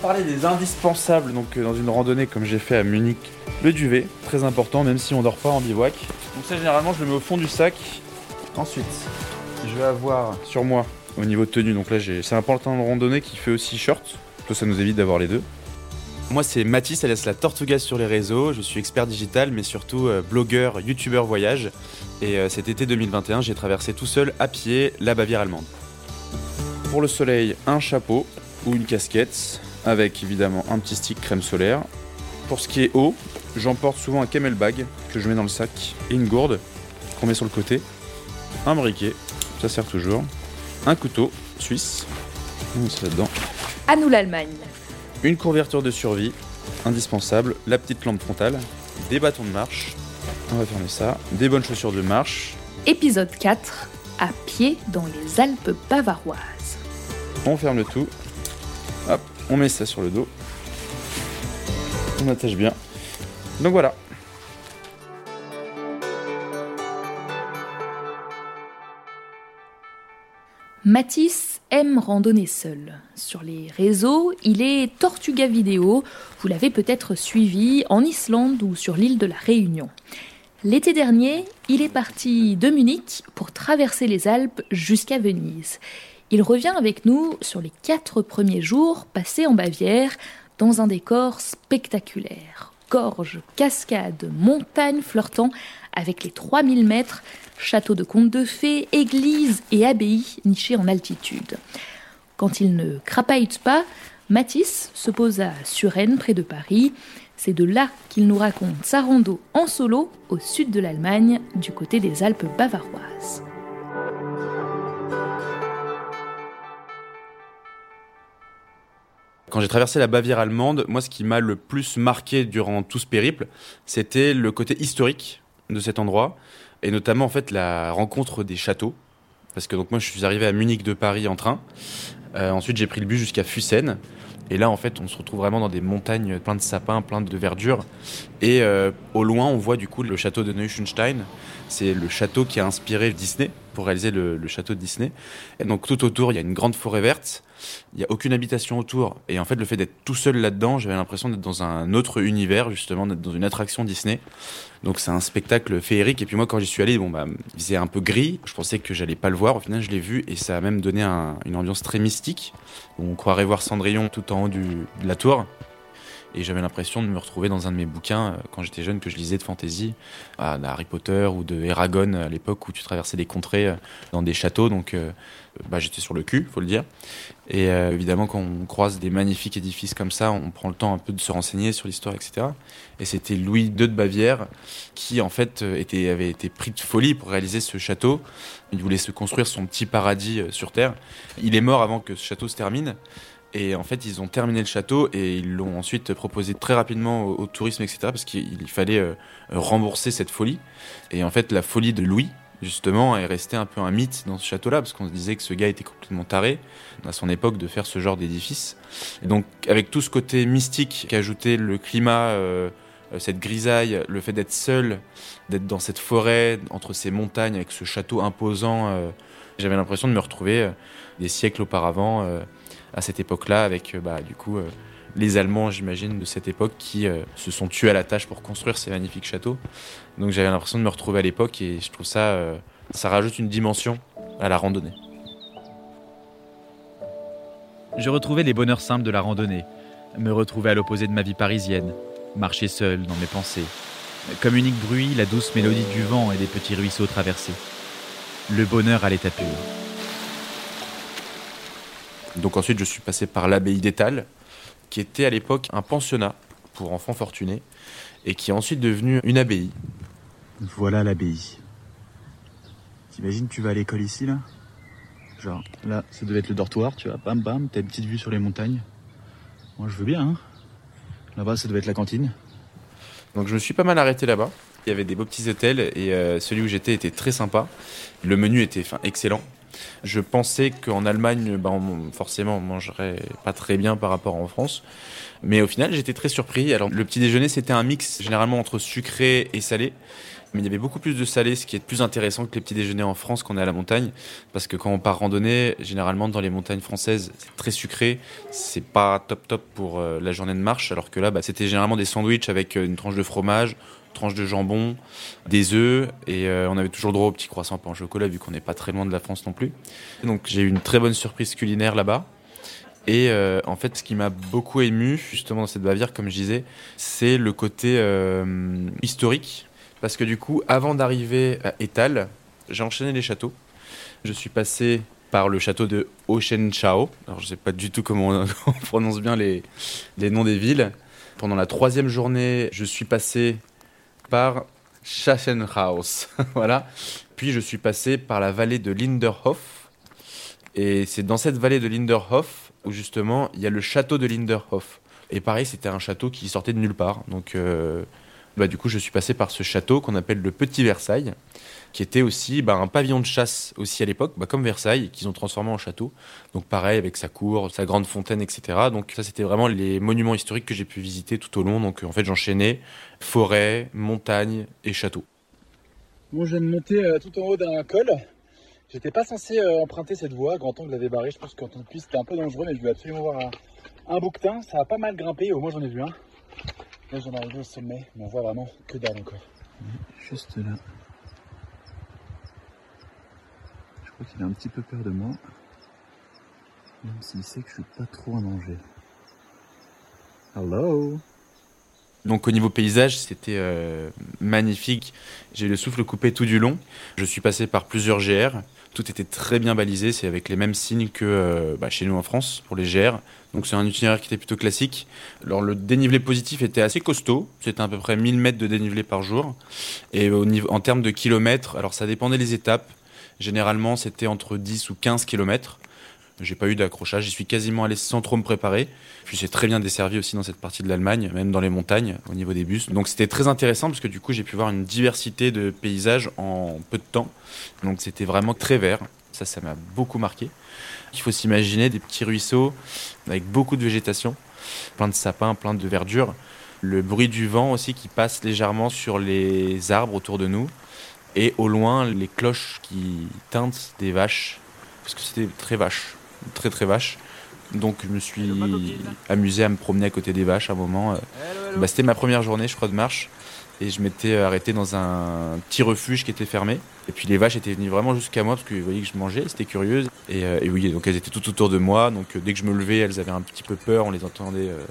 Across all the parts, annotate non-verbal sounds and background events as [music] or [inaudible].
parler des indispensables donc euh, dans une randonnée comme j'ai fait à Munich, le duvet, très important même si on dort pas en bivouac. Donc ça généralement je le mets au fond du sac. Ensuite, je vais avoir sur moi au niveau de tenue, donc là j'ai c'est un pantalon de randonnée qui fait aussi short. Toi ça nous évite d'avoir les deux. Moi c'est Mathis, alias la Tortuga sur les réseaux. Je suis expert digital mais surtout euh, blogueur, youtubeur voyage. Et euh, cet été 2021 j'ai traversé tout seul à pied la Bavière allemande. Pour le soleil, un chapeau ou une casquette avec évidemment un petit stick crème solaire. Pour ce qui est eau, j'emporte souvent un camelbag que je mets dans le sac et une gourde qu'on met sur le côté. Un briquet, ça sert toujours. Un couteau suisse, on met ça là-dedans. À nous l'Allemagne. Une couverture de survie, indispensable. La petite lampe frontale, des bâtons de marche. On va fermer ça. Des bonnes chaussures de marche. Épisode 4. À pied dans les Alpes bavaroises. On ferme le tout. On met ça sur le dos. On attache bien. Donc voilà. Mathis aime randonner seul. Sur les réseaux, il est Tortuga Vidéo. Vous l'avez peut-être suivi en Islande ou sur l'île de la Réunion. L'été dernier, il est parti de Munich pour traverser les Alpes jusqu'à Venise. Il revient avec nous sur les quatre premiers jours passés en Bavière dans un décor spectaculaire. Gorges, cascades, montagnes flirtant avec les 3000 mètres, château de contes de fées, églises et abbayes nichées en altitude. Quand il ne crapaille pas, Matisse se pose à Suresnes, près de Paris. C'est de là qu'il nous raconte sa rando en solo au sud de l'Allemagne, du côté des Alpes bavaroises. Quand j'ai traversé la Bavière allemande, moi, ce qui m'a le plus marqué durant tout ce périple, c'était le côté historique de cet endroit, et notamment en fait la rencontre des châteaux. Parce que donc moi, je suis arrivé à Munich de Paris en train. Euh, ensuite, j'ai pris le bus jusqu'à Fussen. Et là, en fait, on se retrouve vraiment dans des montagnes plein de sapins, plein de verdure. Et euh, au loin, on voit du coup le château de Neuschwanstein. C'est le château qui a inspiré Disney pour réaliser le, le château de Disney. Et donc tout autour, il y a une grande forêt verte. Il n'y a aucune habitation autour. Et en fait, le fait d'être tout seul là-dedans, j'avais l'impression d'être dans un autre univers, justement, d'être dans une attraction Disney. Donc c'est un spectacle féerique. Et puis moi, quand j'y suis allé, bon, bah, il faisait un peu gris. Je pensais que j'allais pas le voir. Au final, je l'ai vu et ça a même donné un- une ambiance très mystique. On croirait voir Cendrillon tout en haut de la tour. Et j'avais l'impression de me retrouver dans un de mes bouquins euh, quand j'étais jeune que je lisais de fantasy, ah, d'Harry Potter ou de Eragon à l'époque où tu traversais des contrées euh, dans des châteaux. Donc euh, bah, j'étais sur le cul, faut le dire. Et évidemment, quand on croise des magnifiques édifices comme ça, on prend le temps un peu de se renseigner sur l'histoire, etc. Et c'était Louis II de Bavière qui, en fait, était, avait été pris de folie pour réaliser ce château. Il voulait se construire son petit paradis sur Terre. Il est mort avant que ce château se termine. Et en fait, ils ont terminé le château et ils l'ont ensuite proposé très rapidement au, tourisme, etc. Parce qu'il il fallait euh, rembourser cette folie. Et en fait, la folie de Louis, justement, est restée un peu un mythe dans ce château-là, parce qu'on se disait que ce gars était complètement taré à son époque de faire ce genre d'édifice. Et donc, avec tout ce côté mystique qu'ajoutait le climat, euh, euh, cette grisaille, le fait d'être seul, d'être dans cette forêt, entre ces montagnes, avec ce château imposant, j'avais l'impression de me retrouver des siècles auparavant, à cette époque-là, avec euh, bah, du coup euh, les Allemands, j'imagine, de cette époque qui euh, se sont tués à la tâche pour construire ces magnifiques châteaux. Donc j'avais l'impression de me retrouver à l'époque et je trouve ça, ça rajoute une dimension à la randonnée. Je retrouvais les bonheurs simples de la randonnée, me retrouver à l'opposé de ma vie parisienne, marcher seul dans mes pensées. Comme unique bruit, la douce mélodie du vent et des petits ruisseaux traversés. Le bonheur à l'état pur. Donc ensuite, je suis passé par l'abbaye d'Étal, qui était à l'époque un pensionnat pour enfants fortunés, et qui est ensuite devenu une abbaye. Voilà l'abbaye. T'imagines, tu vas à l'école ici, là? Genre, là, ça devait être le dortoir, tu vois, bam bam, t'as une petite vue sur les montagnes. Moi, je veux bien, hein. Là-bas, ça devait être la cantine. Donc je me suis pas mal arrêté là-bas. Il y avait des beaux petits hôtels et euh, celui où j'étais était très sympa. Le menu était excellent. Je pensais qu'en Allemagne, ben, on- forcément, on mangerait pas très bien par rapport en France. Mais au final, j'étais très surpris. Alors, le petit déjeuner, c'était un mix généralement entre sucré et salé. Mais il y avait beaucoup plus de salé, ce qui est plus intéressant que les petits déjeuners en France quand on est à la montagne. Parce que quand on part randonner, généralement dans les montagnes françaises, c'est très sucré. C'est pas top top pour euh, la journée de marche. Alors que là, bah, c'était généralement des sandwichs avec euh, une tranche de fromage, une tranche de jambon, des œufs. Et euh, on avait toujours droit aux petits croissants pain au chocolat vu qu'on n'est pas très loin de la France non plus. Donc j'ai eu une très bonne surprise culinaire là-bas. Et euh, en fait, ce qui m'a beaucoup ému, justement, dans cette Bavière, comme je disais, c'est le côté euh, historique. Parce que du coup, avant d'arriver à Étal, j'ai enchaîné les châteaux. Je suis passé par le château de Oschenschau. Alors, je sais pas du tout comment on, [laughs] on prononce bien les noms des villes. Pendant la troisième journée, je suis passé par Sachsenhaus. [laughs] voilà. Puis, je suis passé par la vallée de Linderhof. Et c'est dans cette vallée de Linderhof où justement il y a le château de Linderhof. Et pareil, c'était un château qui sortait de nulle part. Donc, euh, bah, du coup, je suis passé par ce château qu'on appelle le Petit Versailles, qui était aussi bah, un pavillon de chasse aussi à l'époque, bah, comme Versailles, qu'ils ont transformé en château. Donc, pareil, avec sa cour, sa grande fontaine, etc. Donc, ça, c'était vraiment les monuments historiques que j'ai pu visiter tout au long. Donc, en fait, j'enchaînais forêt, montagne et château. Bon, je viens de monter euh, tout en haut d'un col. J'étais pas censé euh, emprunter cette voie, Grand Angle l'avait barré, je pense qu'en tant que piste c'était un peu dangereux, mais je voulais absolument voir un, un bouquetin, ça a pas mal grimpé, au moins j'en ai vu un. Là j'en arrive au sommet, mais on voit vraiment que dalle encore. Juste là. Je crois qu'il a un petit peu peur de moi, même s'il sait que je suis pas trop en danger. Hello? Donc au niveau paysage, c'était euh, magnifique. J'ai le souffle coupé tout du long. Je suis passé par plusieurs GR. Tout était très bien balisé. C'est avec les mêmes signes que euh, bah, chez nous en France pour les GR. Donc c'est un itinéraire qui était plutôt classique. Alors le dénivelé positif était assez costaud. C'était à peu près 1000 mètres de dénivelé par jour. Et au niveau, en termes de kilomètres, alors ça dépendait des étapes. Généralement, c'était entre 10 ou 15 kilomètres. J'ai pas eu d'accrochage, j'y suis quasiment allé sans trop me préparer. Puis c'est très bien desservi aussi dans cette partie de l'Allemagne, même dans les montagnes, au niveau des bus. Donc c'était très intéressant parce que du coup j'ai pu voir une diversité de paysages en peu de temps. Donc c'était vraiment très vert. Ça, ça m'a beaucoup marqué. Il faut s'imaginer des petits ruisseaux avec beaucoup de végétation, plein de sapins, plein de verdure. Le bruit du vent aussi qui passe légèrement sur les arbres autour de nous. Et au loin, les cloches qui teintent des vaches. Parce que c'était très vache très très vache. Donc je me suis amusé à me promener à côté des vaches à un moment. Bah, C'était ma première journée, je crois, de marche. Et je m'étais arrêté dans un petit refuge qui était fermé. Et puis les vaches étaient venues vraiment jusqu'à moi parce qu'ils voyaient que je mangeais, c'était curieuses. Et, euh, et, oui, donc elles étaient tout autour de moi. Donc euh, dès que je me levais, elles avaient un petit peu peur. On les entendait euh,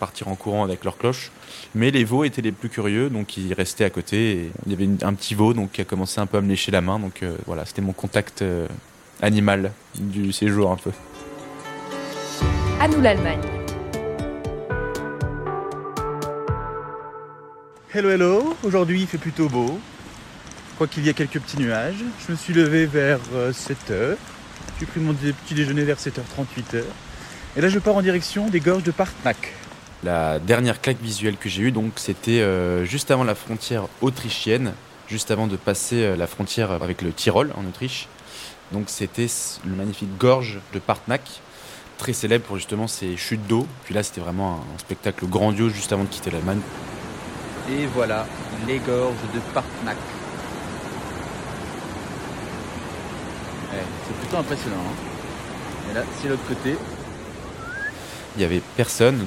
partir en courant avec leurs cloches. Mais les veaux étaient les plus curieux, donc ils restaient à côté. Il y avait un petit veau donc, qui a commencé un peu à me lécher la main. Donc euh, voilà, c'était mon contact animal du séjour un peu. À nous l'Allemagne. Hello hello, aujourd'hui il fait plutôt beau. Je crois qu'il y a quelques petits nuages. Je me suis levé vers 7h. J'ai pris mon petit déjeuner vers 7h38 h Et là je pars en direction des gorges de Partnack. La dernière claque visuelle que j'ai eue, donc, c'était euh, juste avant la frontière autrichienne, juste avant de passer euh, la frontière avec le Tyrol en Autriche. Donc c'était le magnifique gorge de Partnack, très célèbre pour justement ses chutes d'eau. Puis là, c'était vraiment un spectacle grandiose juste avant de quitter l'Allemagne. Et voilà, les gorges de Partnack. Ouais, c'est plutôt impressionnant. Hein Et là, c'est l'autre côté. Il n'y avait personne.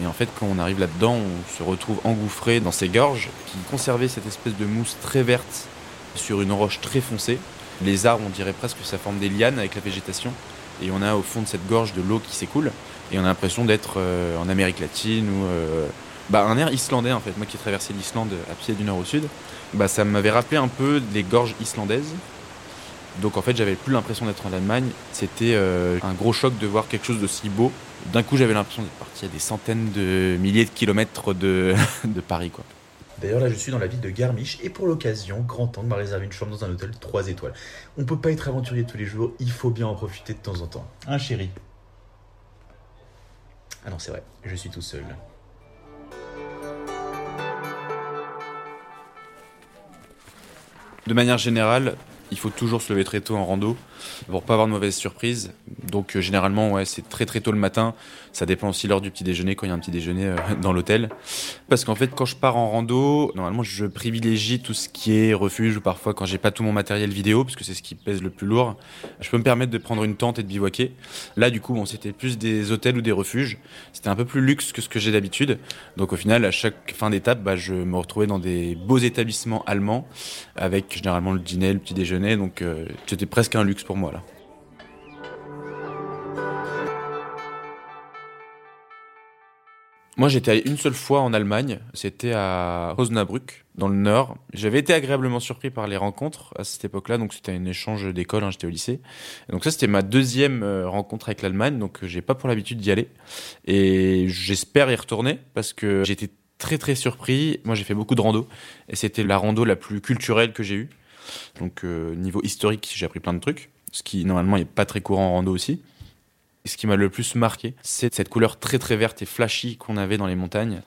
Et en fait, quand on arrive là-dedans, on se retrouve engouffré dans ces gorges qui conservaient cette espèce de mousse très verte sur une roche très foncée. Les arbres, on dirait presque que ça forme des lianes avec la végétation. Et on a au fond de cette gorge de l'eau qui s'écoule. Et on a l'impression d'être euh, en Amérique latine ou euh, bah, un air islandais en fait. Moi qui ai traversé l'Islande à pied du nord au sud, bah, ça m'avait rappelé un peu les gorges islandaises. Donc en fait, j'avais plus l'impression d'être en Allemagne. C'était euh, un gros choc de voir quelque chose d'aussi beau. D'un coup, j'avais l'impression d'être parti à des centaines de milliers de kilomètres de, [laughs] de Paris. Quoi. D'ailleurs, là, je suis dans la ville de Garmisch et pour l'occasion, Grand Angle m'a réservé une chambre dans un hôtel 3 étoiles. On peut pas être aventurier tous les jours, il faut bien en profiter de temps en temps. Hein, chéri Ah non, c'est vrai, je suis tout seul. De manière générale, il faut toujours se lever très tôt en rando. pour pas avoir de mauvaises surprises. Donc euh, généralement, c'est très très tôt le matin. Ça dépend aussi l'heure du petit déjeuner quand il y a un petit déjeuner euh, [laughs] dans l'hôtel. Parce qu'en fait, quand je pars en rando, normalement, je privilégie tout ce qui est refuge ou parfois quand j'ai pas tout mon matériel vidéo, parce que c'est ce qui pèse le plus lourd. Je peux me permettre de prendre une tente et de bivouaquer. Là, du coup, bon, c'était plus des hôtels ou des refuges. C'était un peu plus luxe que ce que j'ai d'habitude. Donc au final, à chaque fin d'étape, bah, je me retrouvais dans des beaux établissements allemands avec généralement le dîner, le petit déjeuner. Donc euh, c'était presque un luxe pour moi là. Moi, j'étais allé une seule fois en Allemagne. C'était à Osnabrück, dans le nord. J'avais été agréablement surpris par les rencontres à cette époque-là. Donc, c'était un échange d'école. Hein, j'étais au lycée. Donc, ça, c'était ma deuxième euh, rencontre avec l'Allemagne. Donc, j'ai pas pour l'habitude d'y aller. Et j'espère y retourner parce que j'étais très, très surpris. Moi, j'ai fait beaucoup de rando. Et c'était la rando la plus culturelle que j'ai eue. Donc, euh, niveau historique, j'ai appris plein de trucs. Ce qui, normalement, n'est pas très courant en rando aussi. Ce qui m'a le plus marqué, c'est cette couleur très très verte et flashy qu'on avait dans les montagnes.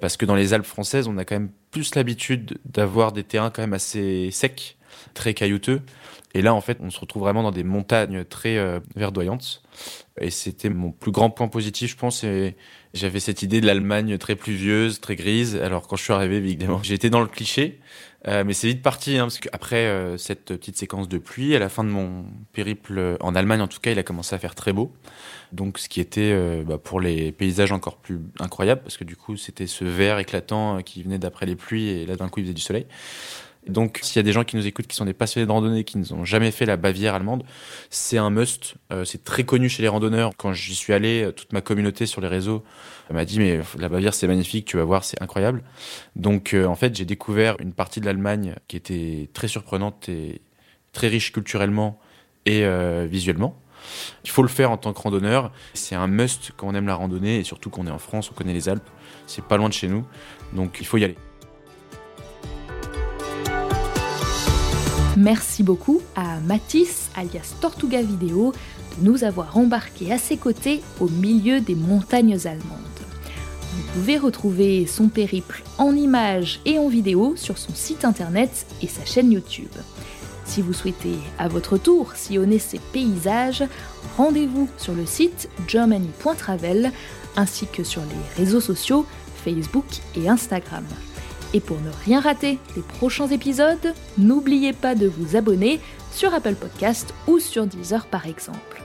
Parce que dans les Alpes françaises, on a quand même plus l'habitude d'avoir des terrains quand même assez secs, très caillouteux. Et là, en fait, on se retrouve vraiment dans des montagnes très euh, verdoyantes. Et c'était mon plus grand point positif, je pense. J'avais cette idée de l'Allemagne très pluvieuse, très grise. Alors quand je suis arrivé, évidemment, j'étais dans le cliché. Euh, mais c'est vite parti, hein, parce qu'après euh, cette petite séquence de pluie, à la fin de mon périple en Allemagne, en tout cas, il a commencé à faire très beau. Donc, ce qui était euh, bah, pour les paysages encore plus incroyable, parce que du coup, c'était ce vert éclatant qui venait d'après les pluies, et là, d'un coup, il faisait du soleil. Donc, s'il y a des gens qui nous écoutent, qui sont des passionnés de randonnée, qui n'ont jamais fait la Bavière allemande, c'est un must. Euh, c'est très connu chez les randonneurs. Quand j'y suis allé, euh, toute ma communauté sur les réseaux m'a dit mais la Bavière c'est magnifique, tu vas voir, c'est incroyable. Donc, euh, en fait, j'ai découvert une partie de l'Allemagne qui était très surprenante et très riche culturellement et visuellement. Il faut le faire en tant que randonneur. C'est un must quand on aime la randonnée et surtout qu'on est en France, on connaît les Alpes. C'est pas loin de chez nous, donc il faut y aller. Merci beaucoup à Matisse, alias Tortuga Vidéo, de nous avoir embarqués à ses côtés au milieu des montagnes allemandes. Vous pouvez retrouver son périple en images et en vidéo sur son site internet et sa chaîne YouTube. Si vous souhaitez à votre tour sillonner ces paysages, rendez-vous sur le site germany.travel ainsi que sur les réseaux sociaux Facebook et Instagram. Et pour ne rien rater des prochains épisodes, n'oubliez pas de vous abonner sur Apple Podcast ou sur Deezer par exemple.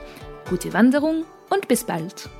Gute Wanderung und bis bald